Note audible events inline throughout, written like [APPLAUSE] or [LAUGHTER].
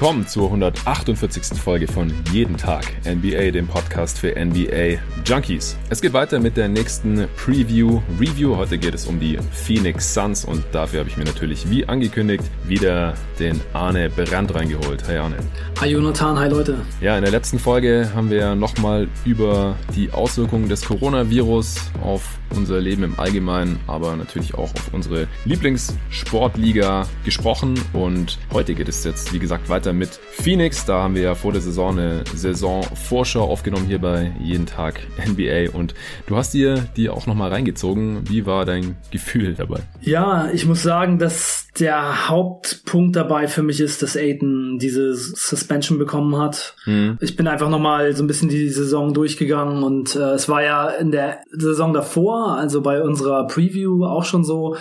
Willkommen zur 148. Folge von Jeden Tag NBA, dem Podcast für NBA Junkies. Es geht weiter mit der nächsten Preview, Review. Heute geht es um die Phoenix Suns und dafür habe ich mir natürlich, wie angekündigt, wieder den Arne Brandt reingeholt. Hey Arne. Hi Jonathan, hi Leute. Ja, in der letzten Folge haben wir nochmal über die Auswirkungen des Coronavirus auf unser Leben im Allgemeinen, aber natürlich auch auf unsere Lieblingssportliga gesprochen und heute geht es jetzt, wie gesagt, weiter mit Phoenix. Da haben wir ja vor der Saison eine Saisonvorschau aufgenommen hier bei Jeden Tag NBA und du hast dir die auch nochmal reingezogen. Wie war dein Gefühl dabei? Ja, ich muss sagen, dass der Hauptpunkt dabei für mich ist, dass Aiden diese Suspension bekommen hat. Mhm. Ich bin einfach nochmal so ein bisschen die Saison durchgegangen und äh, es war ja in der Saison davor, also bei unserer Preview auch schon so,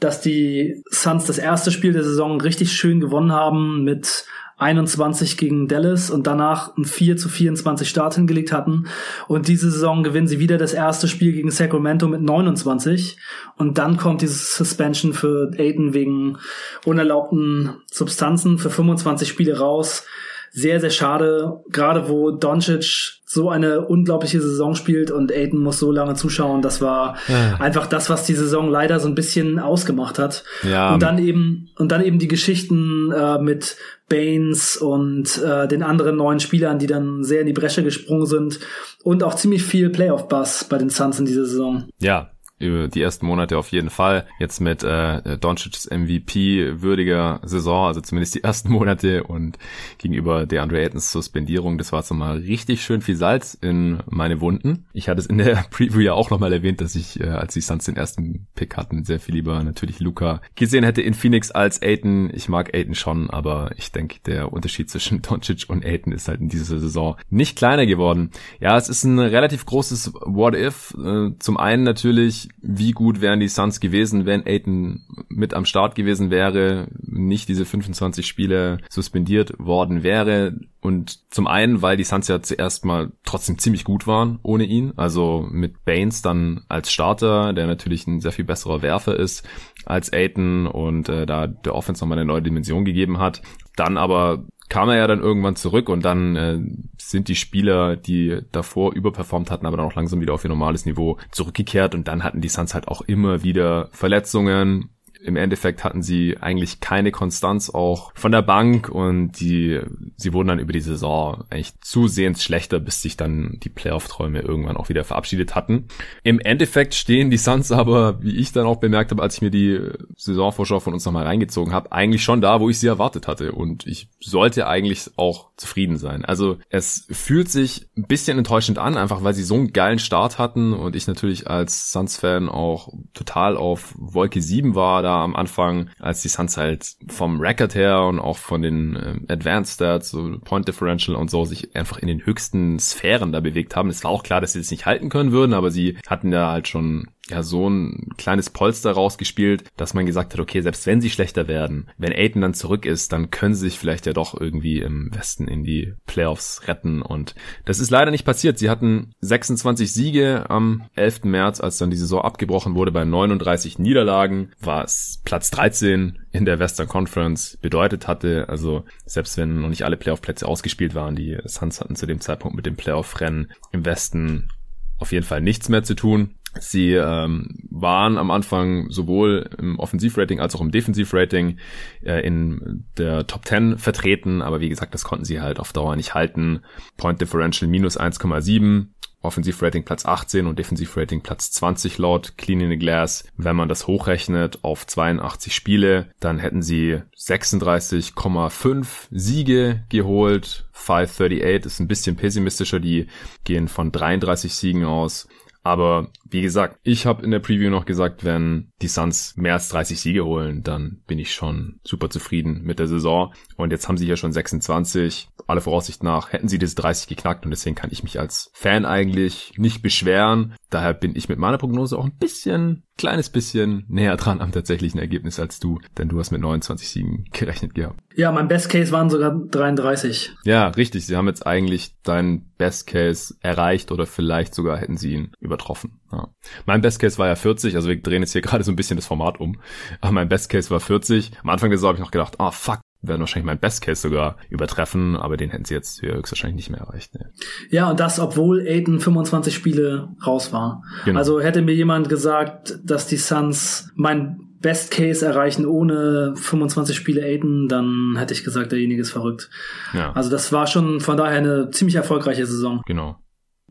dass die Suns das erste Spiel der Saison richtig schön gewonnen haben mit 21 gegen Dallas und danach ein 4 zu 24 Start hingelegt hatten. Und diese Saison gewinnen sie wieder das erste Spiel gegen Sacramento mit 29. Und dann kommt diese Suspension für Aiden wegen unerlaubten Substanzen für 25 Spiele raus sehr, sehr schade, gerade wo Doncic so eine unglaubliche Saison spielt und Aiden muss so lange zuschauen. Das war ja. einfach das, was die Saison leider so ein bisschen ausgemacht hat. Ja. Und dann eben, und dann eben die Geschichten äh, mit Baines und äh, den anderen neuen Spielern, die dann sehr in die Bresche gesprungen sind und auch ziemlich viel Playoff-Bass bei den Suns in dieser Saison. Ja, die ersten Monate auf jeden Fall. Jetzt mit äh, Doncic's MVP würdiger Saison, also zumindest die [LAUGHS] ersten Monate und gegenüber der Andre Aytons Suspendierung, das war so mal richtig schön viel Salz in meine Wunden. Ich hatte es in der [LAUGHS] Preview ja auch nochmal erwähnt, dass ich, äh, als die Suns den ersten Pick hatten, sehr viel lieber natürlich Luca gesehen hätte in Phoenix als Ayton. Ich mag Ayton schon, aber ich denke, der Unterschied zwischen [LAUGHS] Doncic und Ayton ist halt in dieser Saison nicht kleiner geworden. Ja, es ist ein relativ großes What If. Äh, zum einen natürlich wie gut wären die Suns gewesen, wenn Aiton mit am Start gewesen wäre, nicht diese 25 Spiele suspendiert worden wäre. Und zum einen, weil die Suns ja zuerst mal trotzdem ziemlich gut waren ohne ihn. Also mit Baines dann als Starter, der natürlich ein sehr viel besserer Werfer ist als Aiton und äh, da der Offense nochmal eine neue Dimension gegeben hat. Dann aber kam er ja dann irgendwann zurück und dann äh, sind die Spieler, die davor überperformt hatten, aber dann auch langsam wieder auf ihr normales Niveau zurückgekehrt und dann hatten die Suns halt auch immer wieder Verletzungen, im Endeffekt hatten sie eigentlich keine Konstanz auch von der Bank und die, sie wurden dann über die Saison eigentlich zusehends schlechter, bis sich dann die Playoff-Träume irgendwann auch wieder verabschiedet hatten. Im Endeffekt stehen die Suns aber, wie ich dann auch bemerkt habe, als ich mir die Saisonvorschau von uns nochmal reingezogen habe, eigentlich schon da, wo ich sie erwartet hatte und ich sollte eigentlich auch zufrieden sein. Also es fühlt sich ein bisschen enttäuschend an, einfach weil sie so einen geilen Start hatten und ich natürlich als Suns-Fan auch total auf Wolke 7 war, da am Anfang, als die Suns halt vom Record her und auch von den äh, Advanced Stats, so Point Differential und so, sich einfach in den höchsten Sphären da bewegt haben. Es war auch klar, dass sie das nicht halten können würden, aber sie hatten ja halt schon ja so ein kleines Polster rausgespielt, dass man gesagt hat, okay, selbst wenn sie schlechter werden, wenn Aiden dann zurück ist, dann können sie sich vielleicht ja doch irgendwie im Westen in die Playoffs retten und das ist leider nicht passiert. Sie hatten 26 Siege am 11. März, als dann die Saison abgebrochen wurde bei 39 Niederlagen, war es Platz 13 in der Western Conference bedeutet hatte. Also selbst wenn noch nicht alle Playoff-Plätze ausgespielt waren, die Suns hatten zu dem Zeitpunkt mit dem Playoff-Rennen im Westen auf jeden Fall nichts mehr zu tun. Sie ähm, waren am Anfang sowohl im Offensivrating als auch im Defensivrating äh, in der Top 10 vertreten, aber wie gesagt, das konnten sie halt auf Dauer nicht halten. Point Differential minus 1,7, Offensivrating Platz 18 und Defensivrating Platz 20 laut Clean in the Glass. Wenn man das hochrechnet auf 82 Spiele, dann hätten sie 36,5 Siege geholt. 538 ist ein bisschen pessimistischer, die gehen von 33 Siegen aus. Aber wie gesagt, ich habe in der Preview noch gesagt, wenn die Suns mehr als 30 Siege holen, dann bin ich schon super zufrieden mit der Saison. Und jetzt haben sie ja schon 26. Alle Voraussicht nach hätten sie das 30 geknackt und deswegen kann ich mich als Fan eigentlich nicht beschweren. Daher bin ich mit meiner Prognose auch ein bisschen, kleines bisschen näher dran am tatsächlichen Ergebnis als du, denn du hast mit 29 Siegen gerechnet gehabt. Ja, mein Best Case waren sogar 33. Ja, richtig. Sie haben jetzt eigentlich deinen Best Case erreicht oder vielleicht sogar hätten sie ihn übertroffen. Ja. Mein Best Case war ja 40, also wir drehen jetzt hier [LAUGHS] gerade so ein bisschen das Format um. Aber mein Best Case war 40. Am Anfang der Saison habe ich noch gedacht, ah oh, fuck, werden wahrscheinlich mein Best Case sogar übertreffen, aber den hätten sie jetzt höchstwahrscheinlich nicht mehr erreicht. Ne. Ja, und das, obwohl Aiden 25 Spiele raus war. Genau. Also hätte mir jemand gesagt, dass die Suns mein Best Case erreichen ohne 25 Spiele Aiden, dann hätte ich gesagt, derjenige ist verrückt. Ja. Also das war schon von daher eine ziemlich erfolgreiche Saison. Genau.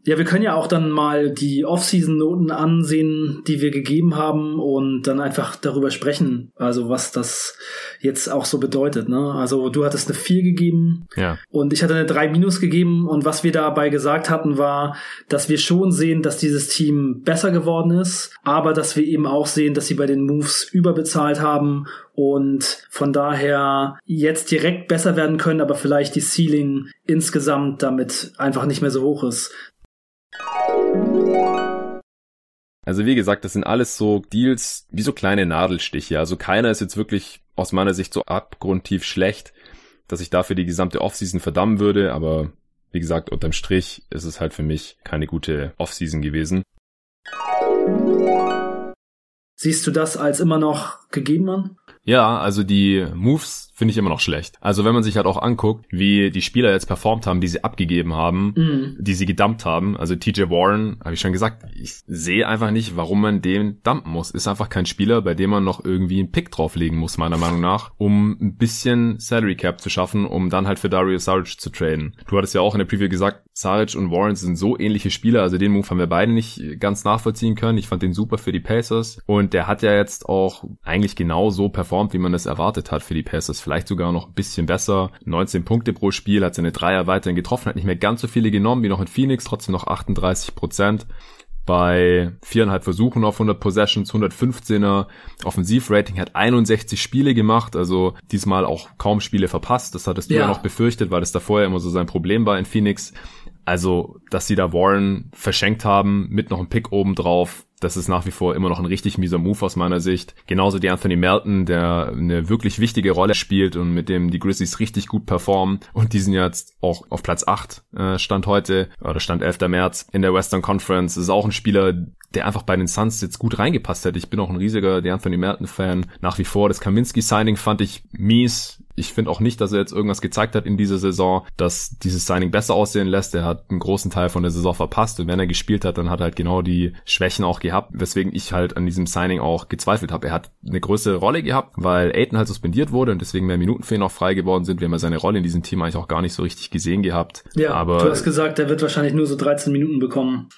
Ja, wir können ja auch dann mal die Off-Season-Noten ansehen, die wir gegeben haben und dann einfach darüber sprechen, also was das jetzt auch so bedeutet. Ne? Also du hattest eine 4 gegeben ja. und ich hatte eine 3 minus gegeben und was wir dabei gesagt hatten war, dass wir schon sehen, dass dieses Team besser geworden ist, aber dass wir eben auch sehen, dass sie bei den Moves überbezahlt haben und von daher jetzt direkt besser werden können, aber vielleicht die Ceiling insgesamt damit einfach nicht mehr so hoch ist. Also wie gesagt, das sind alles so Deals wie so kleine Nadelstiche. Also keiner ist jetzt wirklich aus meiner Sicht so abgrundtief schlecht, dass ich dafür die gesamte Offseason verdammen würde. Aber wie gesagt, unterm Strich ist es halt für mich keine gute Offseason gewesen. Siehst du das als immer noch gegeben an? Ja, also die Moves finde ich immer noch schlecht. Also wenn man sich halt auch anguckt, wie die Spieler jetzt performt haben, die sie abgegeben haben, mhm. die sie gedumpt haben. Also TJ Warren, habe ich schon gesagt, ich sehe einfach nicht, warum man den dumpen muss. Ist einfach kein Spieler, bei dem man noch irgendwie einen Pick drauflegen muss, meiner Meinung nach, um ein bisschen Salary Cap zu schaffen, um dann halt für Dario Saric zu traden. Du hattest ja auch in der Preview gesagt, Saric und Warren sind so ähnliche Spieler, also den Move haben wir beide nicht ganz nachvollziehen können. Ich fand den super für die Pacers und der hat ja jetzt auch eigentlich genau so performt, wie man das erwartet hat für die Pacers vielleicht sogar noch ein bisschen besser. 19 Punkte pro Spiel, hat seine Dreier weiterhin getroffen, hat nicht mehr ganz so viele genommen wie noch in Phoenix, trotzdem noch 38 Prozent bei viereinhalb Versuchen auf 100 Possessions, 115er Offensivrating, hat 61 Spiele gemacht, also diesmal auch kaum Spiele verpasst. Das hattest du ja, ja noch befürchtet, weil das da vorher immer so sein Problem war in Phoenix. Also, dass sie da Warren verschenkt haben mit noch einem Pick oben drauf, das ist nach wie vor immer noch ein richtig mieser Move aus meiner Sicht. Genauso die Anthony Melton, der eine wirklich wichtige Rolle spielt und mit dem die Grizzlies richtig gut performen. Und die sind jetzt auch auf Platz 8 äh, Stand heute, oder Stand 11. März in der Western Conference. Das ist auch ein Spieler, der einfach bei den Suns jetzt gut reingepasst hätte. Ich bin auch ein riesiger der Anthony Melton-Fan. Nach wie vor, das Kaminski-Signing fand ich mies ich finde auch nicht, dass er jetzt irgendwas gezeigt hat in dieser Saison, dass dieses Signing besser aussehen lässt. Er hat einen großen Teil von der Saison verpasst und wenn er gespielt hat, dann hat er halt genau die Schwächen auch gehabt, weswegen ich halt an diesem Signing auch gezweifelt habe. Er hat eine größere Rolle gehabt, weil Aiden halt suspendiert wurde und deswegen mehr Minuten für ihn auch frei geworden sind. Wir haben ja seine Rolle in diesem Team eigentlich auch gar nicht so richtig gesehen gehabt. Ja, aber du hast gesagt, er wird wahrscheinlich nur so 13 Minuten bekommen.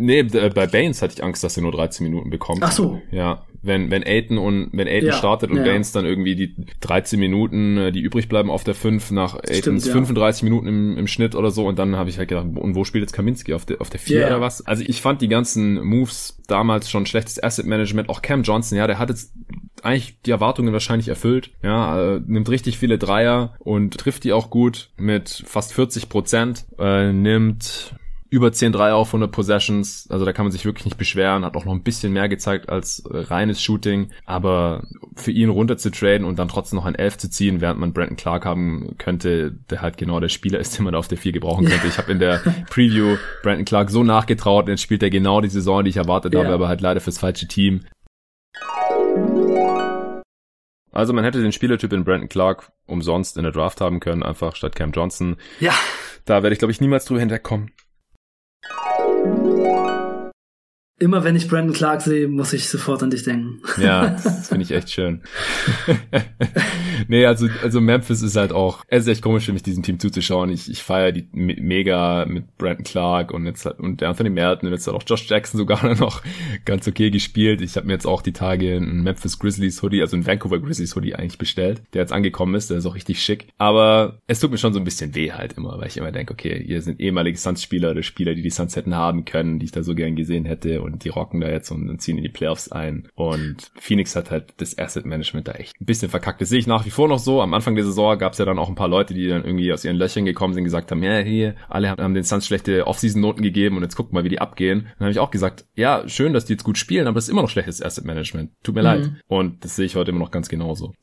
Nee, bei Baines hatte ich Angst, dass er nur 13 Minuten bekommt. Ach so. Ja, wenn, wenn Aiden und, wenn Aiden ja, startet und ja. Baines dann irgendwie die 13 Minuten, äh, die übrig bleiben auf der 5 nach Aidens ja. 35 Minuten im, im Schnitt oder so und dann habe ich halt gedacht, und wo spielt jetzt Kaminski? Auf der, auf der 4 yeah. oder was? Also ich fand die ganzen Moves damals schon schlechtes Asset Management. Auch Cam Johnson, ja, der hat jetzt eigentlich die Erwartungen wahrscheinlich erfüllt. Ja, äh, nimmt richtig viele Dreier und trifft die auch gut mit fast 40 Prozent. Äh, nimmt über 10 Dreier auf 100 Possessions, also da kann man sich wirklich nicht beschweren, hat auch noch ein bisschen mehr gezeigt als äh, reines Shooting, aber für ihn runter zu traden und dann trotzdem noch ein 11 zu ziehen, während man Brandon Clark haben könnte, der halt genau der Spieler ist, den man auf der 4 gebrauchen könnte. Ich habe in der [LAUGHS] Preview Brandon Clark so nachgetraut, jetzt spielt er genau die Saison, die ich erwartet yeah. habe, aber halt leider fürs falsche Team. Also man hätte den Spielertyp in Brandon Clark umsonst in der Draft haben können, einfach statt Cam Johnson. Ja. Da werde ich, glaube ich, niemals drüber hinwegkommen. Música Immer wenn ich Brandon Clark sehe, muss ich sofort an dich denken. Ja, das finde ich echt schön. [LAUGHS] nee, also, also Memphis ist halt auch, es ist echt komisch für mich, diesem Team zuzuschauen. Ich, ich feiere die mega mit Brandon Clark und jetzt und Anthony Merton und jetzt hat auch Josh Jackson sogar [LAUGHS] noch ganz okay gespielt. Ich habe mir jetzt auch die Tage einen Memphis Grizzlies Hoodie, also einen Vancouver Grizzlies Hoodie eigentlich bestellt, der jetzt angekommen ist. Der ist auch richtig schick. Aber es tut mir schon so ein bisschen weh halt immer, weil ich immer denke, okay, ihr sind ehemalige Suns-Spieler oder Spieler, die die Suns hätten haben können, die ich da so gern gesehen hätte und die rocken da jetzt und, und ziehen in die Playoffs ein. Und Phoenix hat halt das Asset Management da echt ein bisschen verkackt. Das sehe ich nach wie vor noch so. Am Anfang der Saison gab es ja dann auch ein paar Leute, die dann irgendwie aus ihren Löchern gekommen sind, gesagt haben, ja, hier, alle haben den Suns schlechte Offseason-Noten gegeben und jetzt guck mal, wie die abgehen. Dann habe ich auch gesagt, ja, schön, dass die jetzt gut spielen, aber es ist immer noch schlechtes Asset Management. Tut mir mhm. leid. Und das sehe ich heute immer noch ganz genauso.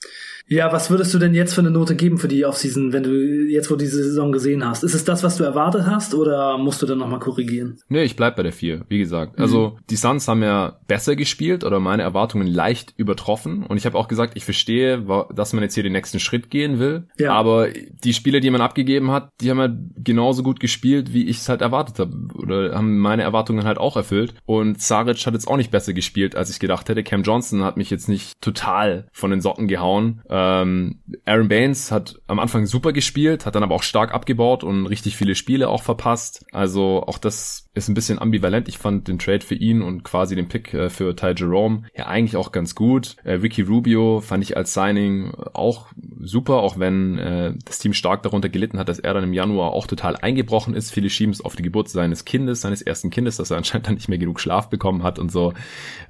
Ja, was würdest du denn jetzt für eine Note geben für die Offseason, wenn du jetzt, wo du diese Saison gesehen hast? Ist es das, was du erwartet hast oder musst du dann nochmal korrigieren? Nee, ich bleib bei der 4, wie gesagt. Mhm. Also die Suns haben ja besser gespielt oder meine Erwartungen leicht übertroffen und ich habe auch gesagt, ich verstehe, dass man jetzt hier den nächsten Schritt gehen will. Ja. Aber die Spieler, die man abgegeben hat, die haben halt genauso gut gespielt, wie ich es halt erwartet habe. Oder haben meine Erwartungen halt auch erfüllt. Und Saric hat jetzt auch nicht besser gespielt, als ich gedacht hätte. Cam Johnson hat mich jetzt nicht total von den Socken gehauen. Ähm, Aaron Baines hat am Anfang super gespielt, hat dann aber auch stark abgebaut und richtig viele Spiele auch verpasst. Also auch das ist ein bisschen ambivalent. Ich fand den Trade für ihn und quasi den Pick äh, für Ty Jerome ja eigentlich auch ganz gut. Äh, Ricky Rubio fand ich als Signing auch super, auch wenn äh, das Team stark darunter gelitten hat, dass er dann im Januar auch total eingebrochen ist. Viele schieben es auf die Geburt seines Kindes, seines ersten Kindes, dass er anscheinend dann nicht mehr genug Schlaf bekommen hat und so.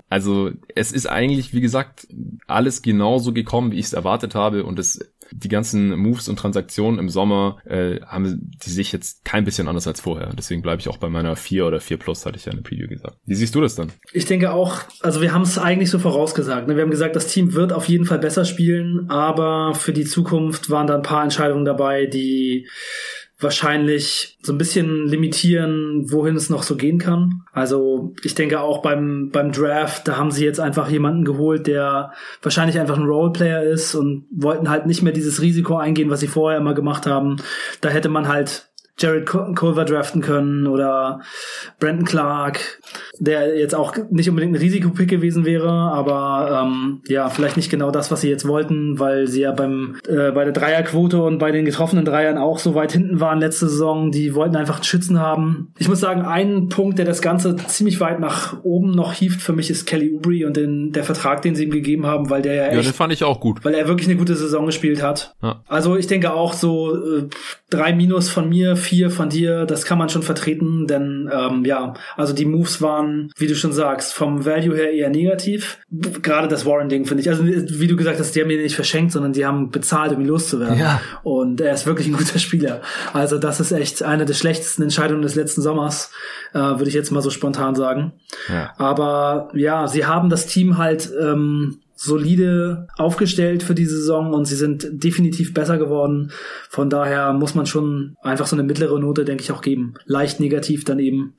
Also es ist eigentlich, wie gesagt, alles genauso gekommen, wie ich es erwartet habe und es die ganzen Moves und Transaktionen im Sommer äh, haben die sich jetzt kein bisschen anders als vorher. Deswegen bleibe ich auch bei meiner 4 oder 4 Plus, hatte ich ja in der Preview gesagt. Wie siehst du das dann? Ich denke auch, also wir haben es eigentlich so vorausgesagt. Ne? Wir haben gesagt, das Team wird auf jeden Fall besser spielen, aber für die Zukunft waren da ein paar Entscheidungen dabei, die wahrscheinlich so ein bisschen limitieren, wohin es noch so gehen kann. Also ich denke auch beim, beim Draft, da haben sie jetzt einfach jemanden geholt, der wahrscheinlich einfach ein Roleplayer ist und wollten halt nicht mehr dieses Risiko eingehen, was sie vorher immer gemacht haben. Da hätte man halt Jared Culver draften können oder Brandon Clark, der jetzt auch nicht unbedingt ein Risikopick gewesen wäre, aber ähm, ja, vielleicht nicht genau das, was sie jetzt wollten, weil sie ja beim äh, bei der Dreierquote und bei den getroffenen Dreiern auch so weit hinten waren letzte Saison. Die wollten einfach einen Schützen haben. Ich muss sagen, ein Punkt, der das Ganze ziemlich weit nach oben noch hieft für mich, ist Kelly Oubre und den, der Vertrag, den sie ihm gegeben haben, weil der ja echt, Ja, den fand ich auch gut. Weil er wirklich eine gute Saison gespielt hat. Ja. Also ich denke auch so äh, drei Minus von mir, vier von dir, das kann man schon vertreten, denn ähm, ja, also die Moves waren, wie du schon sagst, vom Value her eher negativ. Gerade das Warren-Ding finde ich. Also wie du gesagt hast, die haben ihn nicht verschenkt, sondern die haben bezahlt, um ihn loszuwerden. Ja. Und er ist wirklich ein guter Spieler. Also das ist echt eine der schlechtesten Entscheidungen des letzten Sommers, äh, würde ich jetzt mal so spontan sagen. Ja. Aber ja, sie haben das Team halt ähm, solide aufgestellt für die Saison und sie sind definitiv besser geworden. Von daher muss man schon einfach so eine mittlere Note, denke ich, auch geben. Leicht negativ dann eben.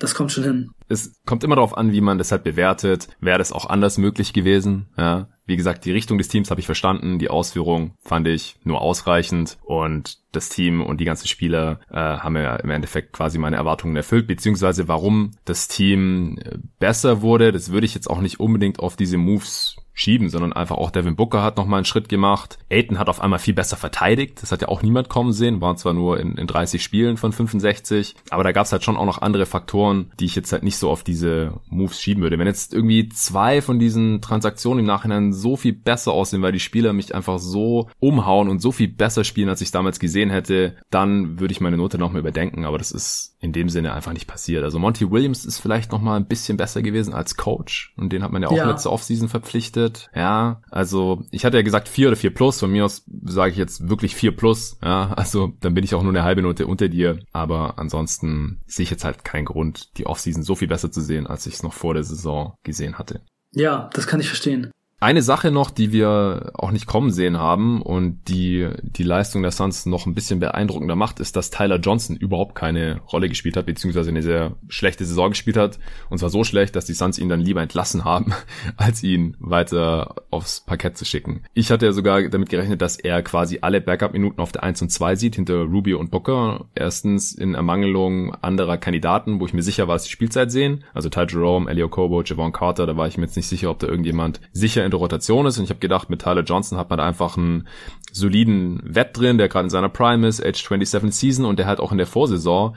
Das kommt schon hin. Es kommt immer darauf an, wie man das halt bewertet. Wäre das auch anders möglich gewesen? Ja. Wie gesagt, die Richtung des Teams habe ich verstanden. Die Ausführung fand ich nur ausreichend und das Team und die ganzen Spieler äh, haben ja im Endeffekt quasi meine Erwartungen erfüllt, beziehungsweise warum das Team äh, besser wurde, das würde ich jetzt auch nicht unbedingt auf diese Moves schieben, sondern einfach auch Devin Booker hat nochmal einen Schritt gemacht. Aiton hat auf einmal viel besser verteidigt. Das hat ja auch niemand kommen sehen. Waren zwar nur in, in 30 Spielen von 65, aber da gab es halt schon auch noch andere Faktoren, die ich jetzt halt nicht so auf diese Moves schieben würde. Wenn jetzt irgendwie zwei von diesen Transaktionen im Nachhinein so viel besser aussehen, weil die Spieler mich einfach so umhauen und so viel besser spielen, als ich damals gesehen hätte, dann würde ich meine Note nochmal überdenken. Aber das ist in dem Sinne einfach nicht passiert. Also Monty Williams ist vielleicht nochmal ein bisschen besser gewesen als Coach und den hat man ja auch ja. letzte Offseason verpflichtet. Ja, also ich hatte ja gesagt vier oder vier plus. Von mir aus sage ich jetzt wirklich vier plus. Ja, also dann bin ich auch nur eine halbe Note unter dir. Aber ansonsten sehe ich jetzt halt keinen Grund, die Offseason so viel besser zu sehen, als ich es noch vor der Saison gesehen hatte. Ja, das kann ich verstehen. Eine Sache noch, die wir auch nicht kommen sehen haben und die die Leistung der Suns noch ein bisschen beeindruckender macht, ist, dass Tyler Johnson überhaupt keine Rolle gespielt hat, beziehungsweise eine sehr schlechte Saison gespielt hat. Und zwar so schlecht, dass die Suns ihn dann lieber entlassen haben, [LAUGHS] als ihn weiter aufs Parkett zu schicken. Ich hatte ja sogar damit gerechnet, dass er quasi alle Backup-Minuten auf der 1 und 2 sieht, hinter Rubio und Booker. Erstens in Ermangelung anderer Kandidaten, wo ich mir sicher war, dass die Spielzeit sehen. Also Ty Jerome, Elio Kobo, Javon Carter, da war ich mir jetzt nicht sicher, ob da irgendjemand sicher der Rotation ist. Und ich habe gedacht, mit Tyler Johnson hat man da einfach einen soliden Wett drin, der gerade in seiner Prime ist, Age 27 Season und der halt auch in der Vorsaison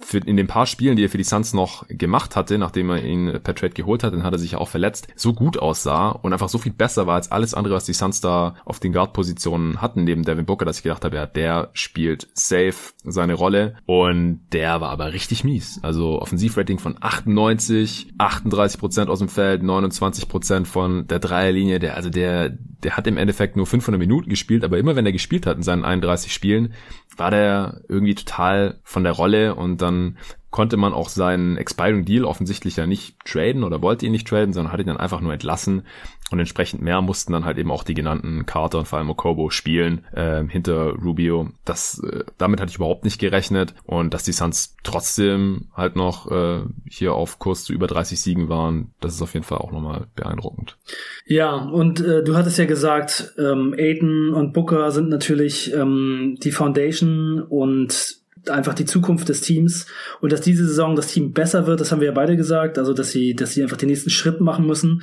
für, in den paar Spielen, die er für die Suns noch gemacht hatte, nachdem er ihn per Trade geholt hat, dann hat er sich ja auch verletzt, so gut aussah und einfach so viel besser war als alles andere, was die Suns da auf den Guard-Positionen hatten, neben Devin Booker, dass ich gedacht habe, ja, der spielt safe seine Rolle und der war aber richtig mies. Also Offensivrating von 98, 38% aus dem Feld, 29% von der Dreierlinie, der, also der, der hat im Endeffekt nur 500 Minuten gespielt, aber immer wenn er gespielt hat in seinen 31 Spielen, war der irgendwie total von der Rolle und dann konnte man auch seinen Expiring Deal offensichtlich ja nicht traden oder wollte ihn nicht traden, sondern hat ihn dann einfach nur entlassen und entsprechend mehr mussten dann halt eben auch die genannten Carter und vor allem Okobo spielen äh, hinter Rubio. Das, äh, damit hatte ich überhaupt nicht gerechnet und dass die Suns trotzdem halt noch äh, hier auf Kurs zu über 30 Siegen waren, das ist auf jeden Fall auch nochmal beeindruckend. Ja, und äh, du hattest ja gesagt, ähm, Aiden und Booker sind natürlich ähm, die Foundation und einfach die Zukunft des Teams und dass diese Saison das Team besser wird, das haben wir ja beide gesagt, also dass sie, dass sie einfach den nächsten Schritt machen müssen.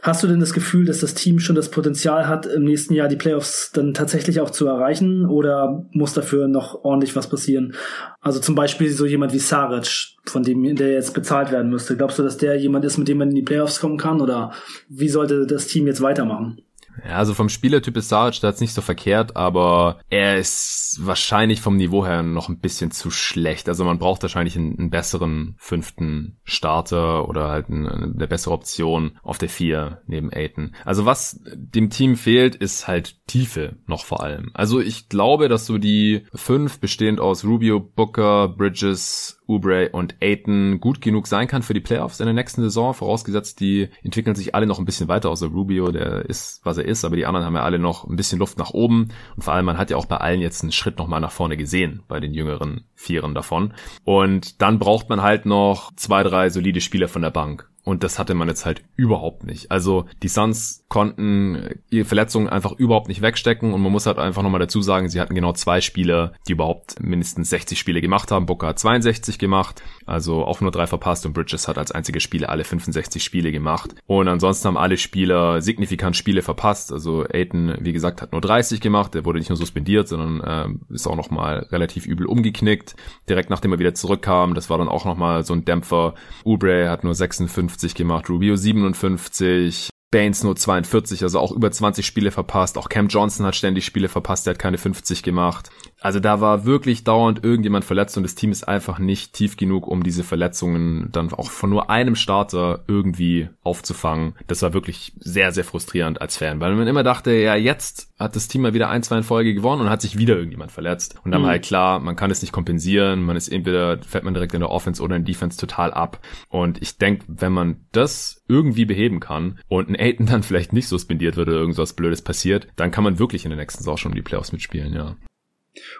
Hast du denn das Gefühl, dass das Team schon das Potenzial hat, im nächsten Jahr die Playoffs dann tatsächlich auch zu erreichen oder muss dafür noch ordentlich was passieren? Also zum Beispiel so jemand wie Saric, von dem der jetzt bezahlt werden müsste. Glaubst du, dass der jemand ist, mit dem man in die Playoffs kommen kann oder wie sollte das Team jetzt weitermachen? Ja, also vom Spielertyp ist Saric da jetzt nicht so verkehrt, aber er ist wahrscheinlich vom Niveau her noch ein bisschen zu schlecht. Also man braucht wahrscheinlich einen, einen besseren fünften Starter oder halt eine, eine bessere Option auf der vier neben Aiton. Also was dem Team fehlt, ist halt Tiefe noch vor allem. Also ich glaube, dass so die fünf bestehend aus Rubio, Booker, Bridges, Oubre und Aiton gut genug sein kann für die Playoffs in der nächsten Saison, vorausgesetzt, die entwickeln sich alle noch ein bisschen weiter, außer Rubio, der ist, was er ist, aber die anderen haben ja alle noch ein bisschen Luft nach oben und vor allem, man hat ja auch bei allen jetzt einen Schritt nochmal nach vorne gesehen, bei den jüngeren Vieren davon. Und dann braucht man halt noch zwei, drei solide Spieler von der Bank. Und das hatte man jetzt halt überhaupt nicht. Also die Suns konnten ihre Verletzungen einfach überhaupt nicht wegstecken und man muss halt einfach nochmal dazu sagen, sie hatten genau zwei Spieler, die überhaupt mindestens 60 Spiele gemacht haben. Booker hat 62 gemacht, also auch nur drei verpasst und Bridges hat als einziger Spieler alle 65 Spiele gemacht. Und ansonsten haben alle Spieler signifikant Spiele verpasst. Also Aiton, wie gesagt, hat nur 30 gemacht. Der wurde nicht nur suspendiert, sondern äh, ist auch nochmal relativ übel umgeknickt. Direkt nachdem er wieder zurückkam, das war dann auch nochmal so ein Dämpfer. Oubre hat nur 56 58 gemacht, Rubio 57, Baines nur 42, also auch über 20 Spiele verpasst. Auch Cam Johnson hat ständig Spiele verpasst, der hat keine 50 gemacht. Also da war wirklich dauernd irgendjemand verletzt und das Team ist einfach nicht tief genug, um diese Verletzungen dann auch von nur einem Starter irgendwie aufzufangen. Das war wirklich sehr, sehr frustrierend als Fan, weil man immer dachte, ja, jetzt hat das Team mal wieder ein, zwei in Folge gewonnen und hat sich wieder irgendjemand verletzt. Und dann mhm. war halt klar, man kann es nicht kompensieren, man ist entweder, fällt man direkt in der Offense oder in der Defense total ab. Und ich denke, wenn man das irgendwie beheben kann und ein Aiden dann vielleicht nicht suspendiert wird oder irgendwas Blödes passiert, dann kann man wirklich in der nächsten Saison schon um die Playoffs mitspielen, ja.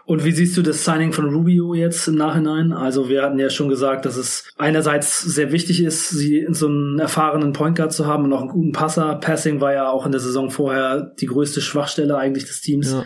Und wie siehst du das Signing von Rubio jetzt im Nachhinein? Also wir hatten ja schon gesagt, dass es einerseits sehr wichtig ist, sie in so einen erfahrenen Point Guard zu haben und auch einen guten Passer. Passing war ja auch in der Saison vorher die größte Schwachstelle eigentlich des Teams. Ja.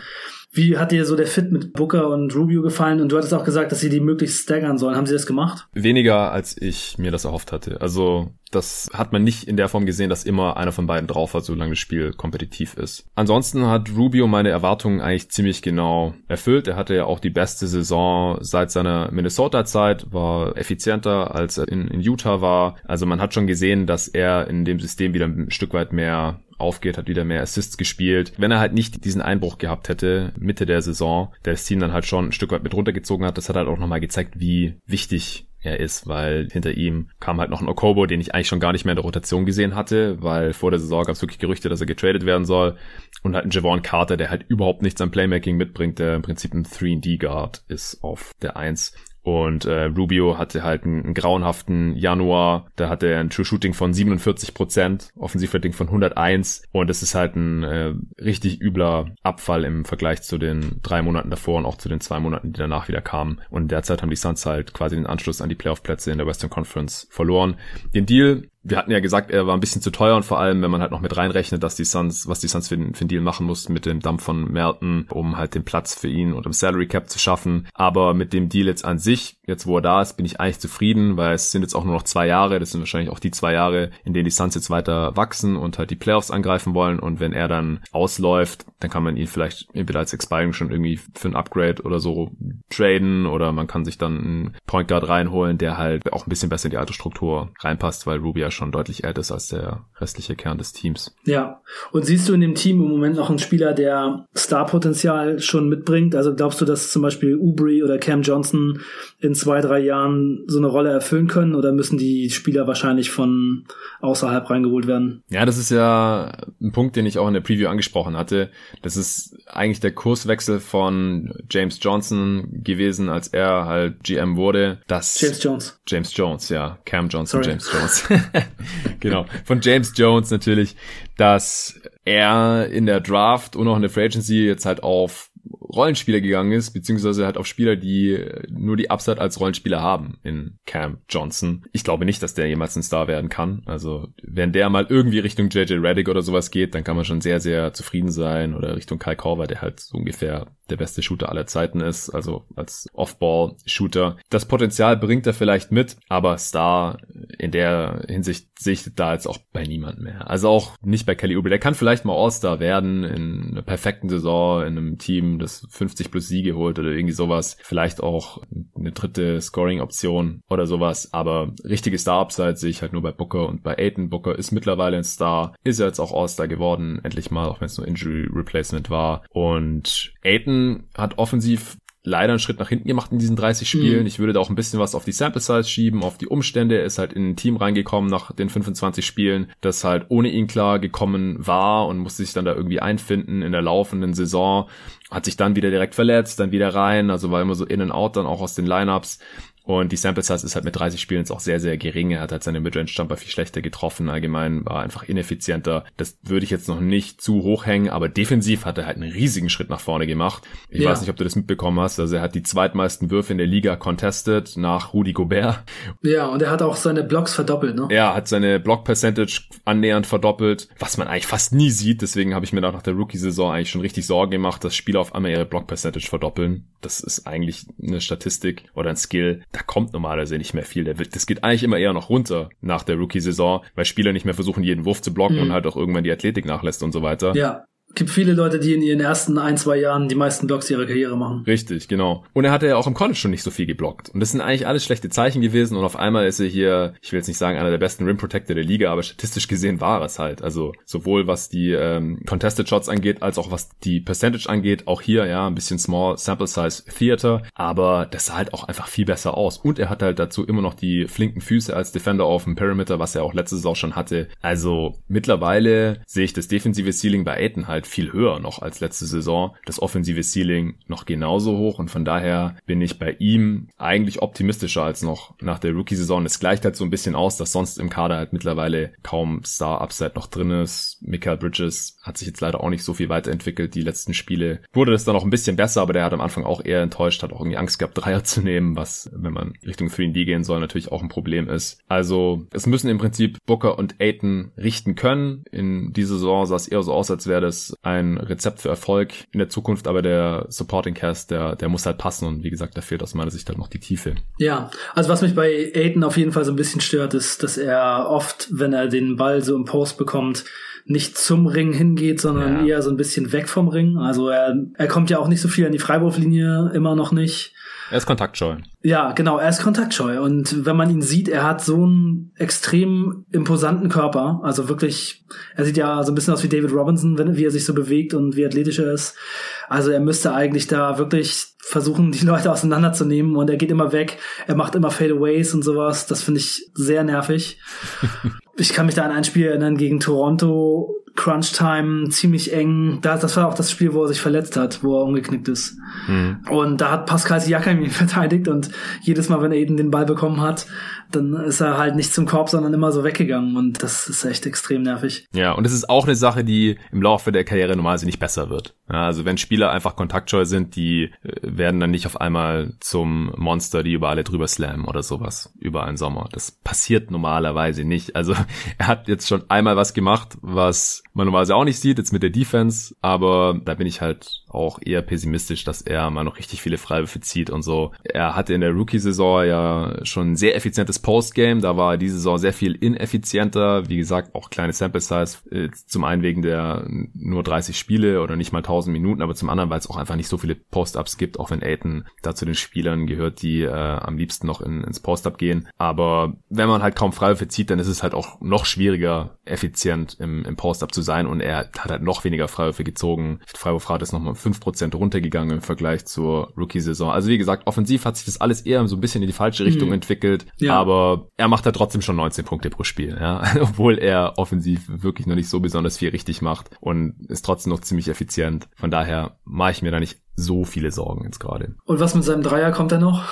Wie hat dir so der Fit mit Booker und Rubio gefallen? Und du hattest auch gesagt, dass sie die möglichst staggern sollen. Haben sie das gemacht? Weniger, als ich mir das erhofft hatte. Also das hat man nicht in der Form gesehen, dass immer einer von beiden drauf hat, solange das Spiel kompetitiv ist. Ansonsten hat Rubio meine Erwartungen eigentlich ziemlich genau erfüllt. Er hatte ja auch die beste Saison seit seiner Minnesota-Zeit, war effizienter als er in, in Utah war. Also man hat schon gesehen, dass er in dem System wieder ein Stück weit mehr aufgeht, hat wieder mehr Assists gespielt. Wenn er halt nicht diesen Einbruch gehabt hätte, Mitte der Saison, der das Team dann halt schon ein Stück weit mit runtergezogen hat, das hat halt auch nochmal gezeigt, wie wichtig er ist, weil hinter ihm kam halt noch ein Okobo, den ich eigentlich schon gar nicht mehr in der Rotation gesehen hatte, weil vor der Saison gab es wirklich Gerüchte, dass er getradet werden soll und halt ein Javon Carter, der halt überhaupt nichts an Playmaking mitbringt, der im Prinzip ein 3D-Guard ist auf der 1 und äh, Rubio hatte halt einen, einen grauenhaften Januar. Da hatte er ein True Shooting von 47 Prozent, Offensivrating von 101. Und das ist halt ein äh, richtig übler Abfall im Vergleich zu den drei Monaten davor und auch zu den zwei Monaten, die danach wieder kamen. Und derzeit haben die Suns halt quasi den Anschluss an die Playoff-Plätze in der Western Conference verloren. Den Deal wir hatten ja gesagt, er war ein bisschen zu teuer und vor allem, wenn man halt noch mit reinrechnet, dass die Suns, was die Suns für den, für den Deal machen mussten mit dem Dump von Melton, um halt den Platz für ihn und im Salary Cap zu schaffen. Aber mit dem Deal jetzt an sich, jetzt wo er da ist, bin ich eigentlich zufrieden, weil es sind jetzt auch nur noch zwei Jahre. Das sind wahrscheinlich auch die zwei Jahre, in denen die Suns jetzt weiter wachsen und halt die Playoffs angreifen wollen. Und wenn er dann ausläuft, dann kann man ihn vielleicht entweder als Expiring schon irgendwie für ein Upgrade oder so traden oder man kann sich dann einen Point Guard reinholen, der halt auch ein bisschen besser in die alte Struktur reinpasst, weil Ruby ja schon deutlich älter ist als der restliche Kern des Teams. Ja. Und siehst du in dem Team im Moment noch einen Spieler, der Starpotenzial schon mitbringt? Also glaubst du, dass zum Beispiel Ubri oder Cam Johnson in in zwei, drei Jahren so eine Rolle erfüllen können oder müssen die Spieler wahrscheinlich von außerhalb reingeholt werden? Ja, das ist ja ein Punkt, den ich auch in der Preview angesprochen hatte. Das ist eigentlich der Kurswechsel von James Johnson gewesen, als er halt GM wurde. Das James Jones. James Jones, ja. Cam Johnson, Sorry. James Jones. [LAUGHS] [LAUGHS] genau. Von James Jones natürlich, dass er in der Draft und auch in der Free Agency jetzt halt auf Rollenspieler gegangen ist, beziehungsweise halt auf Spieler, die nur die Upside als Rollenspieler haben in Cam Johnson. Ich glaube nicht, dass der jemals ein Star werden kann. Also wenn der mal irgendwie Richtung JJ Reddick oder sowas geht, dann kann man schon sehr, sehr zufrieden sein oder Richtung Kai Korver, der halt so ungefähr der beste Shooter aller Zeiten ist, also als Off-Ball-Shooter. Das Potenzial bringt er vielleicht mit, aber Star in der Hinsicht sehe ich da jetzt auch bei niemand mehr. Also auch nicht bei Kelly Oubre. Der kann vielleicht mal All-Star werden in einer perfekten Saison, in einem Team, das 50 plus Siege holt oder irgendwie sowas. Vielleicht auch eine dritte Scoring-Option oder sowas. Aber richtige Star-Upside sehe ich halt nur bei Booker und bei Aiton. Booker ist mittlerweile ein Star, ist jetzt auch All-Star geworden, endlich mal, auch wenn es nur Injury Replacement war. Und Aiton hat offensiv leider einen Schritt nach hinten gemacht in diesen 30 Spielen. Mhm. Ich würde da auch ein bisschen was auf die Sample Size schieben, auf die Umstände. Er ist halt in ein Team reingekommen nach den 25 Spielen, das halt ohne ihn klar gekommen war und musste sich dann da irgendwie einfinden in der laufenden Saison. Hat sich dann wieder direkt verletzt, dann wieder rein, also war immer so in and out dann auch aus den Lineups. Und die Sample Size ist halt mit 30 Spielen jetzt auch sehr, sehr gering. Er hat halt seine Midrange-Jumper viel schlechter getroffen. Allgemein war einfach ineffizienter. Das würde ich jetzt noch nicht zu hoch hängen, aber defensiv hat er halt einen riesigen Schritt nach vorne gemacht. Ich ja. weiß nicht, ob du das mitbekommen hast. Also er hat die zweitmeisten Würfe in der Liga contested nach Rudy Gobert. Ja, und er hat auch seine Blocks verdoppelt, ne? Er hat seine Block-Percentage annähernd verdoppelt, was man eigentlich fast nie sieht. Deswegen habe ich mir da nach der Rookie-Saison eigentlich schon richtig Sorgen gemacht, dass Spieler auf einmal ihre Block-Percentage verdoppeln. Das ist eigentlich eine Statistik oder ein Skill, da kommt normalerweise nicht mehr viel. Das geht eigentlich immer eher noch runter nach der Rookie-Saison, weil Spieler nicht mehr versuchen, jeden Wurf zu blocken mhm. und halt auch irgendwann die Athletik nachlässt und so weiter. Ja gibt viele Leute, die in ihren ersten ein, zwei Jahren die meisten Blocks ihrer Karriere machen. Richtig, genau. Und er hatte ja auch im College schon nicht so viel geblockt. Und das sind eigentlich alles schlechte Zeichen gewesen. Und auf einmal ist er hier, ich will jetzt nicht sagen, einer der besten Rim Protector der Liga, aber statistisch gesehen war es halt. Also sowohl was die ähm, Contested Shots angeht, als auch was die Percentage angeht. Auch hier, ja, ein bisschen Small Sample Size Theater. Aber das sah halt auch einfach viel besser aus. Und er hat halt dazu immer noch die flinken Füße als Defender auf dem Perimeter, was er auch letztes Saison schon hatte. Also mittlerweile sehe ich das defensive Ceiling bei Aiden halt viel höher noch als letzte Saison. Das offensive Ceiling noch genauso hoch und von daher bin ich bei ihm eigentlich optimistischer als noch nach der Rookie-Saison. Es gleicht halt so ein bisschen aus, dass sonst im Kader halt mittlerweile kaum Star-Upside noch drin ist. Michael Bridges hat sich jetzt leider auch nicht so viel weiterentwickelt. Die letzten Spiele wurde das dann noch ein bisschen besser, aber der hat am Anfang auch eher enttäuscht, hat auch irgendwie Angst gehabt, [LAUGHS] Dreier zu nehmen, was, wenn man Richtung 3D gehen soll, natürlich auch ein Problem ist. Also es müssen im Prinzip Booker und Aiton richten können. In dieser Saison sah es eher so aus, als wäre das ein Rezept für Erfolg in der Zukunft, aber der Supporting Cast, der, der muss halt passen und wie gesagt, da fehlt aus meiner Sicht halt noch die Tiefe. Ja, also was mich bei Aiden auf jeden Fall so ein bisschen stört, ist, dass er oft, wenn er den Ball so im Post bekommt, nicht zum Ring hingeht, sondern ja. eher so ein bisschen weg vom Ring. Also er, er kommt ja auch nicht so viel an die Freiwurflinie, immer noch nicht. Er ist kontaktscheu. Ja, genau, er ist kontaktscheu. Und wenn man ihn sieht, er hat so einen extrem imposanten Körper. Also wirklich, er sieht ja so ein bisschen aus wie David Robinson, wenn, wie er sich so bewegt und wie athletisch er ist. Also er müsste eigentlich da wirklich versuchen, die [LAUGHS] Leute auseinanderzunehmen und er geht immer weg. Er macht immer Fadeaways und sowas. Das finde ich sehr nervig. [LAUGHS] ich kann mich da an ein Spiel erinnern gegen Toronto. Crunch Time ziemlich eng. Das, das war auch das Spiel, wo er sich verletzt hat, wo er umgeknickt ist. Mhm. Und da hat Pascal Siakam ihn [LAUGHS] verteidigt und jedes Mal, wenn er eben den Ball bekommen hat, dann ist er halt nicht zum Korb, sondern immer so weggegangen und das ist echt extrem nervig. Ja, und es ist auch eine Sache, die im Laufe der Karriere normalerweise nicht besser wird. Ja, also wenn Spieler einfach kontaktscheu sind, die äh, werden dann nicht auf einmal zum Monster, die über alle drüber slammen oder sowas über einen Sommer. Das passiert normalerweise nicht. Also [LAUGHS] er hat jetzt schon einmal was gemacht, was man normalerweise auch nicht sieht, jetzt mit der Defense, aber da bin ich halt auch eher pessimistisch, dass er mal noch richtig viele Freiwürfe zieht und so. Er hatte in der Rookie-Saison ja schon sehr effizientes Postgame, da war diese Saison sehr viel ineffizienter, wie gesagt, auch kleine Sample Size, äh, zum einen wegen der nur 30 Spiele oder nicht mal 1000 Minuten, aber zum anderen, weil es auch einfach nicht so viele Post-Ups gibt, auch wenn Aiton da zu den Spielern gehört, die äh, am liebsten noch in, ins Post-Up gehen. Aber wenn man halt kaum Freiwürfe zieht, dann ist es halt auch noch schwieriger, effizient im, im Post-Up zu sein und er hat halt noch weniger Freiwürfe gezogen. Freiwurfrate ist nochmal 5% runtergegangen im Vergleich zur Rookie-Saison. Also wie gesagt, offensiv hat sich das alles eher so ein bisschen in die falsche Richtung mhm. entwickelt, ja. aber er macht da trotzdem schon 19 Punkte pro Spiel, ja, [LAUGHS] obwohl er offensiv wirklich noch nicht so besonders viel richtig macht und ist trotzdem noch ziemlich effizient. Von daher mache ich mir da nicht so viele Sorgen jetzt gerade. Und was mit seinem Dreier kommt er noch?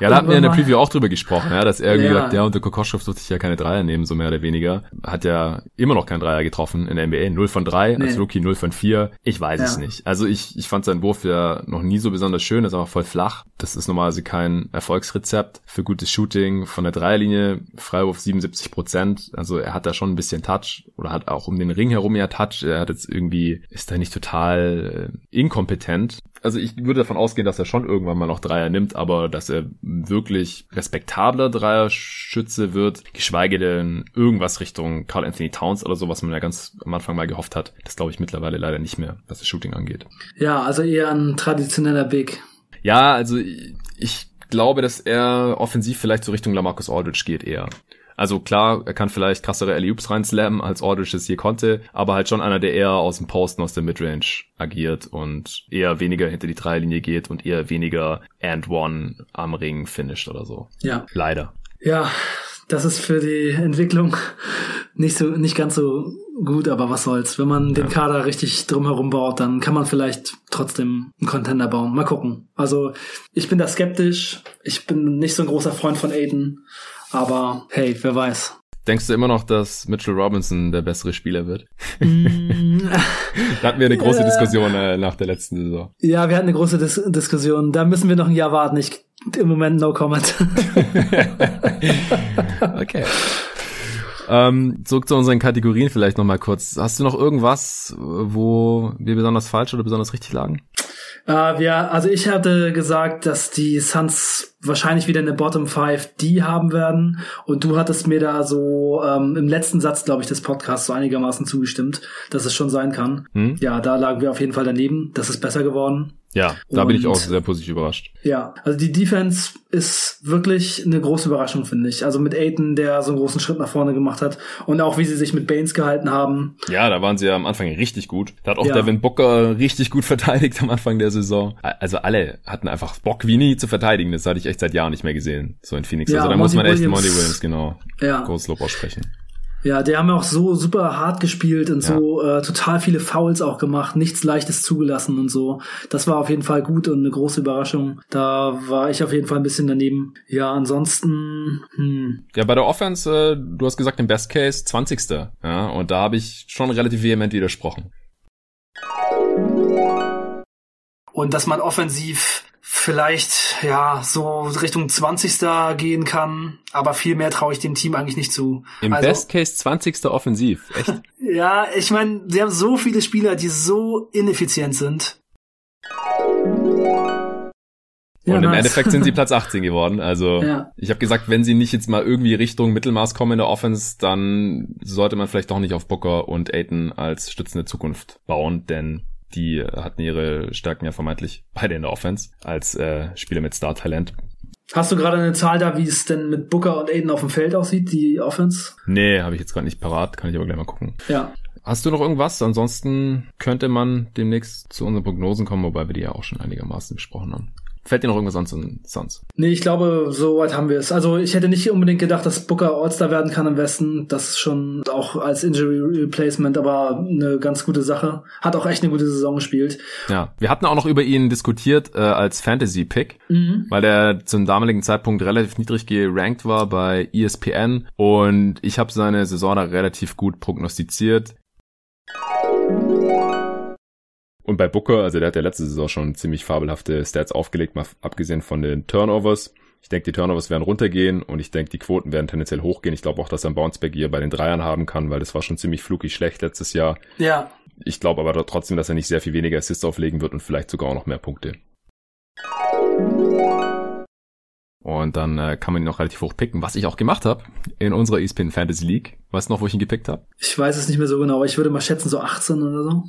Ja, da hatten wir in der Preview auch drüber gesprochen, ja, dass er irgendwie ja. gesagt, der und der Kokoschov durfte sich ja keine Dreier nehmen, so mehr oder weniger. Hat ja immer noch keinen Dreier getroffen in der NBA. 0 von 3, nee. als Rookie 0 von 4. Ich weiß ja. es nicht. Also ich, ich fand seinen Wurf ja noch nie so besonders schön, ist aber voll flach. Das ist normalerweise kein Erfolgsrezept für gutes Shooting. Von der Dreierlinie, Freiwurf 77 Prozent. Also er hat da schon ein bisschen Touch oder hat auch um den Ring herum ja Touch. Er hat jetzt irgendwie, ist da nicht total äh, inkompetent also ich würde davon ausgehen, dass er schon irgendwann mal noch Dreier nimmt, aber dass er wirklich respektabler Dreierschütze wird, geschweige denn irgendwas Richtung Carl Anthony Towns oder so, was man ja ganz am Anfang mal gehofft hat, das glaube ich mittlerweile leider nicht mehr, was das Shooting angeht. Ja, also eher ein traditioneller Big. Ja, also ich glaube, dass er offensiv vielleicht so Richtung Lamarcus Aldridge geht eher. Also klar, er kann vielleicht krassere Alley-Oops reinslammen, als Aldridge es je konnte, aber halt schon einer, der eher aus dem Posten, aus der Midrange agiert und eher weniger hinter die Dreilinie geht und eher weniger and one am Ring finisht oder so. Ja. Leider. Ja, das ist für die Entwicklung nicht so, nicht ganz so gut, aber was soll's. Wenn man den Kader richtig drumherum baut, dann kann man vielleicht trotzdem einen Contender bauen. Mal gucken. Also, ich bin da skeptisch. Ich bin nicht so ein großer Freund von Aiden. Aber hey, wer weiß. Denkst du immer noch, dass Mitchell Robinson der bessere Spieler wird? Mm. [LAUGHS] da hatten wir eine große Diskussion äh, nach der letzten Saison. Ja, wir hatten eine große Dis Diskussion. Da müssen wir noch ein Jahr warten. Ich, Im Moment no comment. [LAUGHS] okay. Ähm, zurück zu unseren Kategorien vielleicht nochmal kurz. Hast du noch irgendwas, wo wir besonders falsch oder besonders richtig lagen? Äh, wir, also ich hatte gesagt, dass die Suns wahrscheinlich wieder eine Bottom 5 D haben werden. Und du hattest mir da so ähm, im letzten Satz, glaube ich, des Podcasts so einigermaßen zugestimmt, dass es schon sein kann. Hm? Ja, da lagen wir auf jeden Fall daneben. Das ist besser geworden. Ja, da und, bin ich auch sehr positiv überrascht. Ja, also die Defense ist wirklich eine große Überraschung, finde ich. Also mit Aiton, der so einen großen Schritt nach vorne gemacht hat und auch wie sie sich mit Baines gehalten haben. Ja, da waren sie ja am Anfang richtig gut. Da hat auch ja. Devin Booker richtig gut [LAUGHS] verteidigt am Anfang der Saison. Also alle hatten einfach Bock wie nie zu verteidigen. Das hatte ich echt seit Jahren nicht mehr gesehen, so in Phoenix. Ja, also da Monty muss man echt Monty Williams, genau, ja. Großlob aussprechen. Ja, die haben ja auch so super hart gespielt und ja. so äh, total viele Fouls auch gemacht, nichts Leichtes zugelassen und so. Das war auf jeden Fall gut und eine große Überraschung. Da war ich auf jeden Fall ein bisschen daneben. Ja, ansonsten. Hm. Ja, bei der Offense, äh, du hast gesagt im Best Case 20. Ja, und da habe ich schon relativ vehement widersprochen. Und dass man offensiv vielleicht ja so Richtung 20. gehen kann, aber viel mehr traue ich dem Team eigentlich nicht zu. Im also, Best Case 20. offensiv, echt? [LAUGHS] ja, ich meine, sie haben so viele Spieler, die so ineffizient sind. Ja, und im nice. Endeffekt sind sie [LAUGHS] Platz 18 geworden. Also ja. ich habe gesagt, wenn sie nicht jetzt mal irgendwie Richtung Mittelmaß kommen in der Offense, dann sollte man vielleicht doch nicht auf Booker und Aiton als stützende Zukunft bauen, denn die hatten ihre Stärken ja vermeintlich beide in der Offense als äh, Spieler mit Star-Talent. Hast du gerade eine Zahl da, wie es denn mit Booker und Aiden auf dem Feld aussieht, die Offense? Nee, habe ich jetzt gerade nicht parat, kann ich aber gleich mal gucken. Ja. Hast du noch irgendwas? Ansonsten könnte man demnächst zu unseren Prognosen kommen, wobei wir die ja auch schon einigermaßen besprochen haben. Fällt dir noch irgendwas sonst in Suns? Nee, ich glaube, so weit haben wir es. Also ich hätte nicht unbedingt gedacht, dass Booker All-Star werden kann im Westen. Das ist schon auch als Injury Replacement, aber eine ganz gute Sache. Hat auch echt eine gute Saison gespielt. Ja, wir hatten auch noch über ihn diskutiert äh, als Fantasy-Pick, mhm. weil er zum damaligen Zeitpunkt relativ niedrig gerankt war bei ESPN und ich habe seine Saison da relativ gut prognostiziert. Und bei Booker, also der hat ja letzte Saison schon ziemlich fabelhafte Stats aufgelegt, mal abgesehen von den Turnovers. Ich denke, die Turnovers werden runtergehen und ich denke, die Quoten werden tendenziell hochgehen. Ich glaube auch, dass er ein Bounceback hier bei den Dreiern haben kann, weil das war schon ziemlich flukig schlecht letztes Jahr. Ja. Ich glaube aber trotzdem, dass er nicht sehr viel weniger Assists auflegen wird und vielleicht sogar auch noch mehr Punkte. Und dann äh, kann man ihn noch relativ hoch picken, was ich auch gemacht habe in unserer ESPN Fantasy League. Weißt du noch, wo ich ihn gepickt habe? Ich weiß es nicht mehr so genau, aber ich würde mal schätzen, so 18 oder so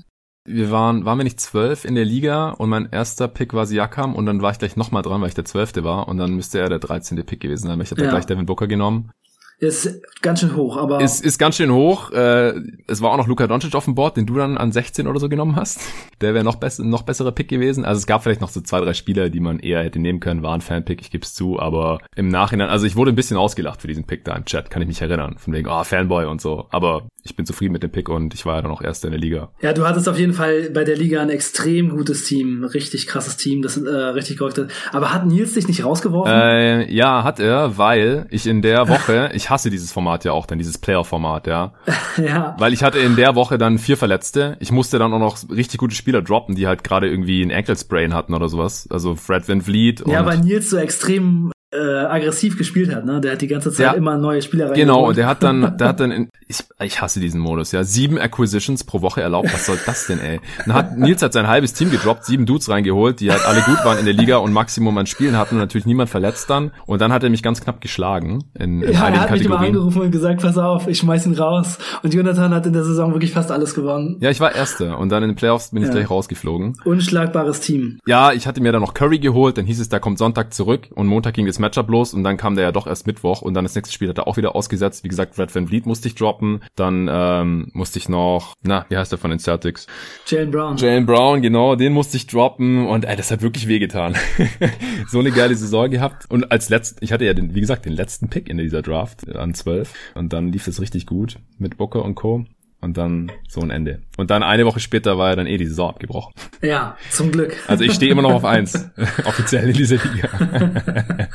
wir waren, waren wir nicht zwölf in der Liga und mein erster Pick war Siakam und dann war ich gleich nochmal dran, weil ich der zwölfte war und dann müsste er der dreizehnte Pick gewesen sein, weil ich habe ja. gleich Devin Booker genommen. Ist ganz schön hoch, aber. Ist, ist ganz schön hoch. Äh, es war auch noch Luka Doncic auf dem Board, den du dann an 16 oder so genommen hast. Der wäre noch, bess noch besserer Pick gewesen. Also es gab vielleicht noch so zwei, drei Spieler, die man eher hätte nehmen können. War ein Fanpick, ich gebe es zu. Aber im Nachhinein, also ich wurde ein bisschen ausgelacht für diesen Pick da im Chat, kann ich mich erinnern. Von wegen, oh, Fanboy und so. Aber ich bin zufrieden mit dem Pick und ich war ja dann auch Erster in der Liga. Ja, du hattest auf jeden Fall bei der Liga ein extrem gutes Team. Richtig krasses Team, das äh, richtig korrekt hat. Aber hat Nils dich nicht rausgeworfen? Äh, ja, hat er, weil ich in der Woche, ich hasse dieses Format ja auch dann, dieses Player-Format, ja. [LAUGHS] ja. Weil ich hatte in der Woche dann vier Verletzte. Ich musste dann auch noch richtig gute Spieler droppen, die halt gerade irgendwie ein Ankle Sprain hatten oder sowas. Also Fred Van Vliet. Ja, weil Nils so extrem äh, aggressiv gespielt hat, ne? Der hat die ganze Zeit Ja. immer neue Spieler Genau, und der hat dann, der hat dann, in, ich, ich hasse diesen Modus, ja, sieben Acquisitions pro Woche erlaubt. Was soll das denn, ey? Dann hat Nils hat sein halbes Team gedroppt, sieben Dudes reingeholt, die halt alle gut waren in der Liga und Maximum an Spielen hatten und natürlich niemand verletzt dann. Und dann hat er mich ganz knapp geschlagen in, in Ja, er hat mich immer Kategorien. angerufen und gesagt, pass auf, ich schmeiß ihn raus. Und Jonathan hat in der Saison wirklich fast alles gewonnen. Ja, ich war Erster und dann in den Playoffs bin ich Ja. gleich rausgeflogen. Unschlagbares Team. Ja, ich hatte mir dann noch Curry geholt, dann hieß es, der kommt Sonntag zurück und Montag ging Matchup los und dann kam der ja doch erst Mittwoch und dann das nächste Spiel hat er auch wieder ausgesetzt. Wie gesagt, Red Van Vliet musste ich droppen, dann ähm, musste ich noch, na, wie heißt der von den Celtics? Jalen Brown. Jalen Brown, genau, den musste ich droppen und ey, das hat wirklich wehgetan. [LAUGHS] so eine geile Saison gehabt und als letzten, ich hatte ja den, wie gesagt, den letzten Pick in dieser Draft äh, an 12 und dann lief es richtig gut mit Booker und Co. Und dann so ein Ende. Und dann eine Woche später war ja dann eh die Saison abgebrochen. Ja, zum Glück. Also ich stehe immer noch auf eins, [LAUGHS] offiziell in dieser Liga. [LAUGHS]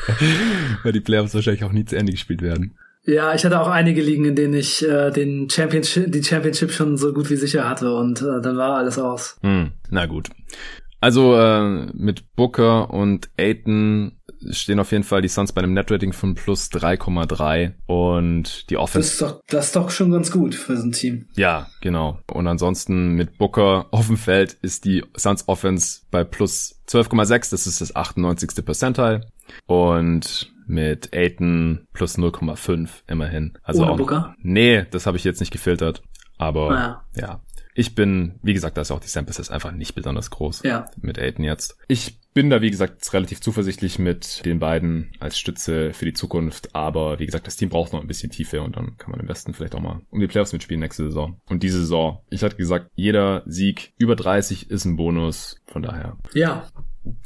Weil die Playoffs wahrscheinlich auch nie zu Ende gespielt werden. Ja, ich hatte auch einige Ligen, in denen ich äh, den Championship, die Championship schon so gut wie sicher hatte und äh, dann war alles aus. Hm, na gut. Also äh, mit Booker und Aiton stehen auf jeden Fall die Suns bei einem Netrating von plus 3,3 und die Das Offense ist doch, das ist doch schon ganz gut für so ein Team. Ja, genau. Und ansonsten mit Booker auf dem Feld ist die Suns Offense bei plus 12,6. Das ist das 98. Percentile. Und mit Aiton plus 0,5 immerhin. Also Ohne auch, Booker? Nee, das habe ich jetzt nicht gefiltert. Aber Ah, ja. Ich bin, wie gesagt, da ist auch die Sample ist einfach nicht besonders groß Ja. mit Aiton jetzt. Ich bin da, wie gesagt, relativ zuversichtlich mit den beiden als Stütze für die Zukunft. Aber wie gesagt, das Team braucht noch ein bisschen Tiefe und dann kann man im besten vielleicht auch mal um die Playoffs mitspielen nächste Saison. Und diese Saison, ich hatte gesagt, jeder Sieg über 30 ist ein Bonus. Von daher. Ja,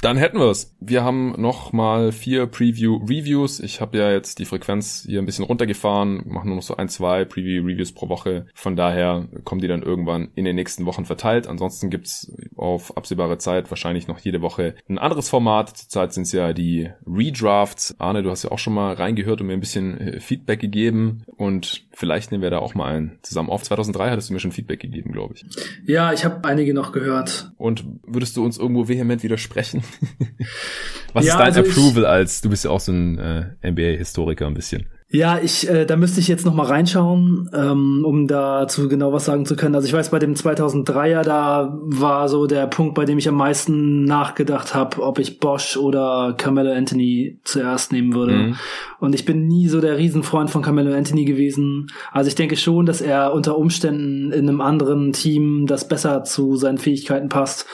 Dann hätten wir es. Wir haben noch mal vier Preview-Reviews. Ich habe ja jetzt die Frequenz hier ein bisschen runtergefahren, mache nur noch so ein, zwei Preview-Reviews pro Woche. Von daher kommen die dann irgendwann in den nächsten Wochen verteilt. Ansonsten gibt's auf absehbare Zeit wahrscheinlich noch jede Woche ein anderes Format. Zurzeit sind es ja die Redrafts. Arne, du hast ja auch schon mal reingehört und mir ein bisschen äh, Feedback gegeben. Und vielleicht nehmen wir da auch mal einen zusammen auf. 2003 hattest du mir schon Feedback gegeben, glaube ich. ja, ich habe einige noch gehört. Und würdest du uns irgendwo vehement widersprechen? [LAUGHS] Was Ja, ist dein also ich- Approval als, du bist ja auch so ein äh, NBA-Historiker ein bisschen. Ja, ich, äh, da müsste ich jetzt noch mal reinschauen, ähm, um dazu genau was sagen zu können. Also ich weiß, bei dem 2003er, da war so der Punkt, bei dem ich am meisten nachgedacht habe, ob ich Bosch oder Carmelo Anthony zuerst nehmen würde. Mhm. Und ich bin nie so der Riesenfreund von Carmelo Anthony gewesen. Also ich denke schon, dass er unter Umständen in einem anderen Team, das besser zu seinen Fähigkeiten passt,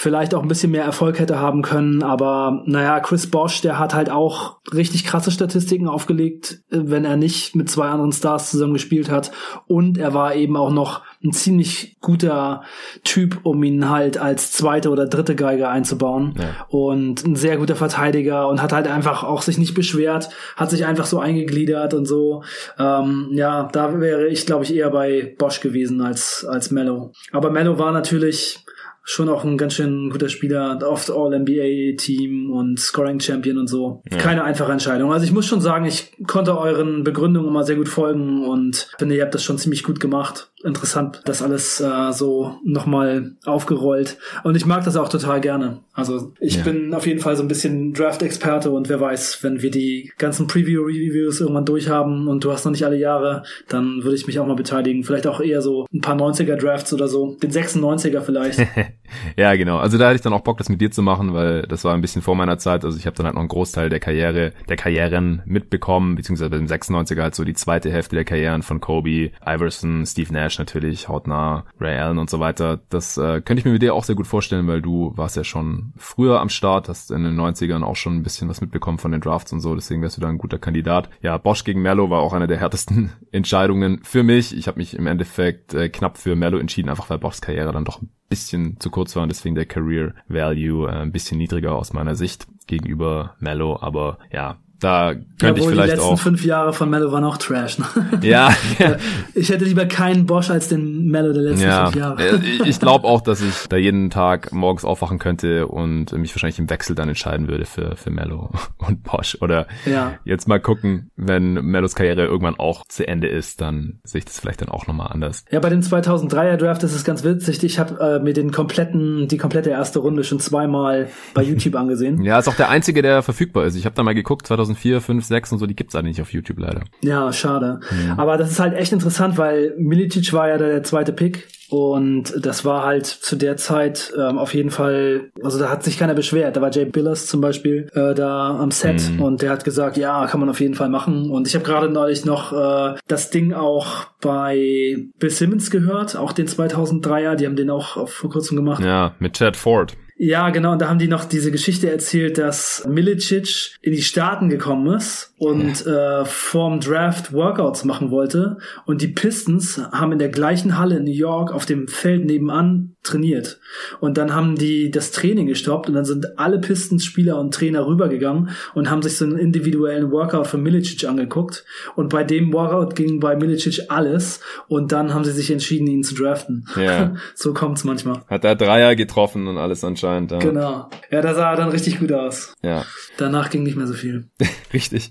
vielleicht auch ein bisschen mehr Erfolg hätte haben können, aber naja, Chris Bosch, der hat halt auch richtig krasse Statistiken aufgelegt, äh, wenn er nicht mit zwei anderen Stars zusammen gespielt hat und er war eben auch noch ein ziemlich guter Typ, um ihn halt als zweite oder dritte Geige einzubauen Ja. und ein sehr guter Verteidiger und hat halt einfach auch sich nicht beschwert, hat sich einfach so eingegliedert und so. Ähm, ja, da wäre ich, glaube ich, eher bei Bosch gewesen als, als Mello. Aber Mello war natürlich schon auch ein ganz schön guter Spieler, oft All-NBA-Team und Scoring-Champion und so. Ja. Keine einfache Entscheidung. Also ich muss schon sagen, ich konnte euren Begründungen immer sehr gut folgen und finde, ihr habt das schon ziemlich gut gemacht. Interessant, das alles äh, so nochmal aufgerollt. Und ich mag das auch total gerne. Also ich Ja. bin auf jeden Fall so ein bisschen Draft-Experte und wer weiß, wenn wir die ganzen Preview-Reviews irgendwann durchhaben und du hast noch nicht alle Jahre, dann würde ich mich auch mal beteiligen. Vielleicht auch eher so ein paar 90er-Drafts oder so. Den 96er vielleicht. [LAUGHS] ja, genau. Also da hatte ich dann auch Bock, das mit dir zu machen, weil das war ein bisschen vor meiner Zeit. Also ich habe dann halt noch einen Großteil der Karriere, der Karrieren mitbekommen, beziehungsweise beim 96er halt so die zweite Hälfte der Karrieren von Kobe, Iverson, Steve Nash Nash natürlich, hautnah, Ray Allen und so weiter. Das äh, könnte ich mir mit dir auch sehr gut vorstellen, weil du warst ja schon früher am Start, hast in den 90ern auch schon ein bisschen was mitbekommen von den Drafts und so, deswegen wärst du da ein guter Kandidat. Ja, Bosch gegen Mello war auch eine der härtesten [LAUGHS] Entscheidungen für mich. Ich habe mich im Endeffekt äh, knapp für Mello entschieden, einfach weil Boschs Karriere dann doch ein bisschen zu kurz war und deswegen der Career Value äh, ein bisschen niedriger aus meiner Sicht gegenüber Mello, aber ja, da könnte ja, ich vielleicht auch. Die letzten auch fünf Jahre von Mello waren auch Trash. Ne? [LAUGHS] Ja. [LAUGHS] Ich hätte lieber keinen Bosch als den Mello der letzten ja, fünf Jahre. [LAUGHS] Ich glaube auch, dass ich da jeden Tag morgens aufwachen könnte und mich wahrscheinlich im Wechsel dann entscheiden würde für, für Mello und Bosch. Oder ja. jetzt mal gucken, wenn Mellos Karriere irgendwann auch zu Ende ist, dann sehe ich das vielleicht dann auch nochmal anders. Ja, bei dem 2003er Draft ist es ganz witzig. Ich habe äh, mir den kompletten, die komplette erste Runde schon zweimal bei YouTube angesehen. Ja, ist auch der einzige, der verfügbar ist. Ich habe da mal geguckt, 2000 2004, 5, 6 und so, die gibt's alle nicht auf YouTube leider. Ja, schade. Mhm. Aber das ist halt echt interessant, weil Milicic war ja der zweite Pick und das war halt zu der Zeit ähm, auf jeden Fall, also da hat sich keiner beschwert. Da war Jay Billers zum Beispiel äh, da am Set mhm. und der hat gesagt, ja, kann man auf jeden Fall machen. Und ich habe gerade neulich noch äh, das Ding auch bei Bill Simmons gehört, auch den 2003er, die haben den auch vor kurzem gemacht. Ja, mit Chad Ford. Ja, genau. Und da haben die noch diese Geschichte erzählt, dass Milicic in die Staaten gekommen ist und ja. äh, vorm Draft Workouts machen wollte. Und die Pistons haben in der gleichen Halle in New York auf dem Feld nebenan trainiert. Und dann haben die das Training gestoppt und dann sind alle Pistons-Spieler und Trainer rübergegangen und haben sich so einen individuellen Workout von Milicic angeguckt. Und bei dem Workout ging bei Milicic alles. Und dann haben sie sich entschieden, ihn zu draften. Ja. [LAUGHS] so kommt's manchmal. Hat er Dreier getroffen und alles anscheinend. Ja. Genau. Ja, da sah er dann richtig gut aus. Ja. Danach ging nicht mehr so viel. [LAUGHS] richtig.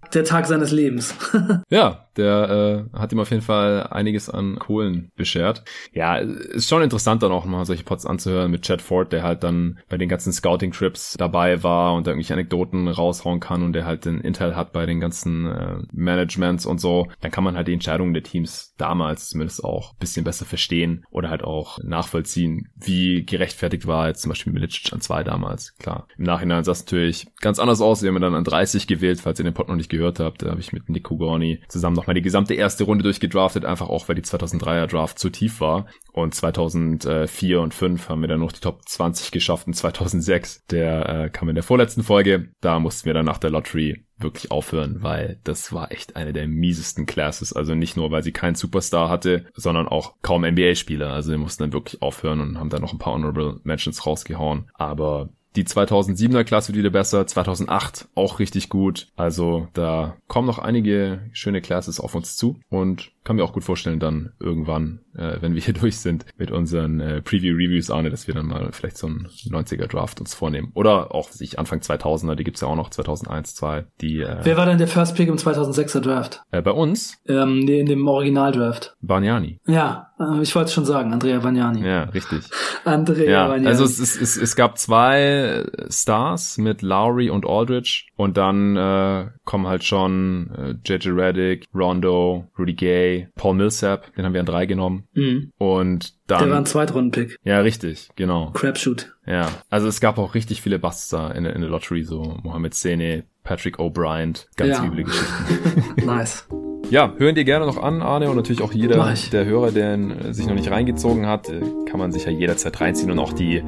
Der Tag seines Lebens. [LAUGHS] ja, der äh, hat ihm auf jeden Fall einiges an Kohlen beschert. Ja, ist schon interessant dann auch mal solche Pots anzuhören mit Chad Ford, der halt dann bei den ganzen Scouting-Trips dabei war und da irgendwelche Anekdoten raushauen kann und der halt den Intel hat bei den ganzen äh, Managements und so. Dann kann man halt die Entscheidungen der Teams damals zumindest auch ein bisschen besser verstehen oder halt auch nachvollziehen, wie gerechtfertigt war jetzt zum Beispiel Milicic an zwei damals. Klar, im Nachhinein sah es natürlich ganz anders aus. Wir haben dann an 30 gewählt, falls ihr den Pod noch nicht gehört habt. Da habe ich mit Nick Kugorni zusammen nochmal die gesamte erste Runde durchgedraftet, einfach auch, weil die 2003er Draft zu tief war. Und 2004 und 5 haben wir dann noch die Top 20 geschafft und 2006, der äh, kam in der vorletzten Folge. Da mussten wir dann nach der Lottery wirklich aufhören, weil das war echt eine der miesesten Classes. Also nicht nur, weil sie keinen Superstar hatte, sondern auch kaum NBA-Spieler. Also wir mussten dann wirklich aufhören und haben dann noch ein paar Honorable Mentions rausgehauen. Aber die 2007er Klasse wird wieder besser, 2008 auch richtig gut. Also da kommen noch einige schöne Classes auf uns zu und kann mir auch gut vorstellen, dann irgendwann, äh, wenn wir hier [LAUGHS] durch sind mit unseren äh, Preview-Reviews, Arne, dass wir dann mal vielleicht so einen 90er Draft uns vornehmen. Oder auch sich Anfang 2000er, die gibt's ja auch noch, 2001, 2. Die, äh, Wer war denn der First Pick im 2006er Draft? Äh, bei uns? Ähm, nee, in dem Original-Draft. Bargnani. Ja, äh, ich wollte es schon sagen, Andrea Bargnani. Ja, richtig. [LAUGHS] Andrea ja, Bargnani. Also es, es, es, es gab zwei Stars mit Lowry und Aldridge und dann äh, kommen halt schon äh, JJ Reddick, Rondo, Rudy Gay, Paul Millsap, den haben wir an drei genommen. Mhm. Und dann. Der war ein Zweitrunden-Pick. Ja, richtig, genau. Crapshoot. Ja, also es gab auch richtig viele Busts da in, in der Lottery, so Mohamed Sene, Patrick O'Brien, ganz ja. üble Geschichten. [LAUGHS] [LAUGHS] nice. Ja, hören dir gerne noch an, Arne, und natürlich auch jeder der Hörer, der sich noch nicht reingezogen hat, äh, kann man sich ja jederzeit reinziehen und auch die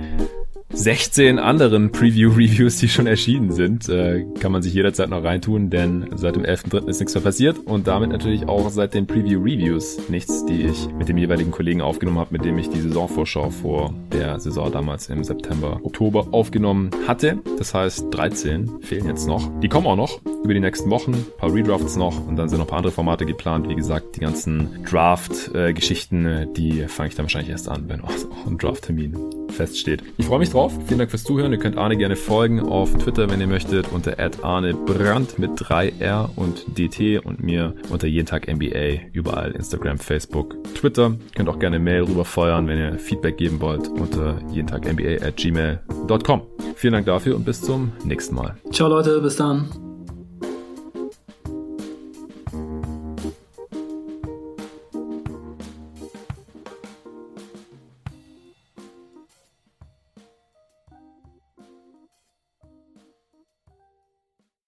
16 anderen Preview-Reviews, die schon erschienen sind, äh, kann man sich jederzeit noch reintun, denn seit dem 11.3. ist nichts mehr passiert und damit natürlich auch seit den Preview-Reviews nichts, die ich mit dem jeweiligen Kollegen aufgenommen habe, mit dem ich die Saisonvorschau vor der Saison damals im September, Oktober aufgenommen hatte. Das heißt, 13 fehlen jetzt noch. Die kommen auch noch über die nächsten Wochen, ein paar Redrafts noch und dann sind noch ein paar andere Formate geplant. Wie gesagt, die ganzen Draft-Geschichten, äh, die fange ich dann wahrscheinlich erst an, wenn auch ein Draft-Termin feststeht. Ich freue mich drauf. Vielen Dank fürs Zuhören. Ihr könnt Arne gerne folgen auf Twitter, wenn ihr möchtet, unter @arnebrand mit 3R und DT und mir unter jeden Tag NBA überall Instagram, Facebook, Twitter. Ihr könnt auch gerne Mail rüberfeuern, wenn ihr Feedback geben wollt unter jeden Tag NBA at gmail.com. Vielen Dank dafür und bis zum nächsten Mal. Ciao Leute, bis dann.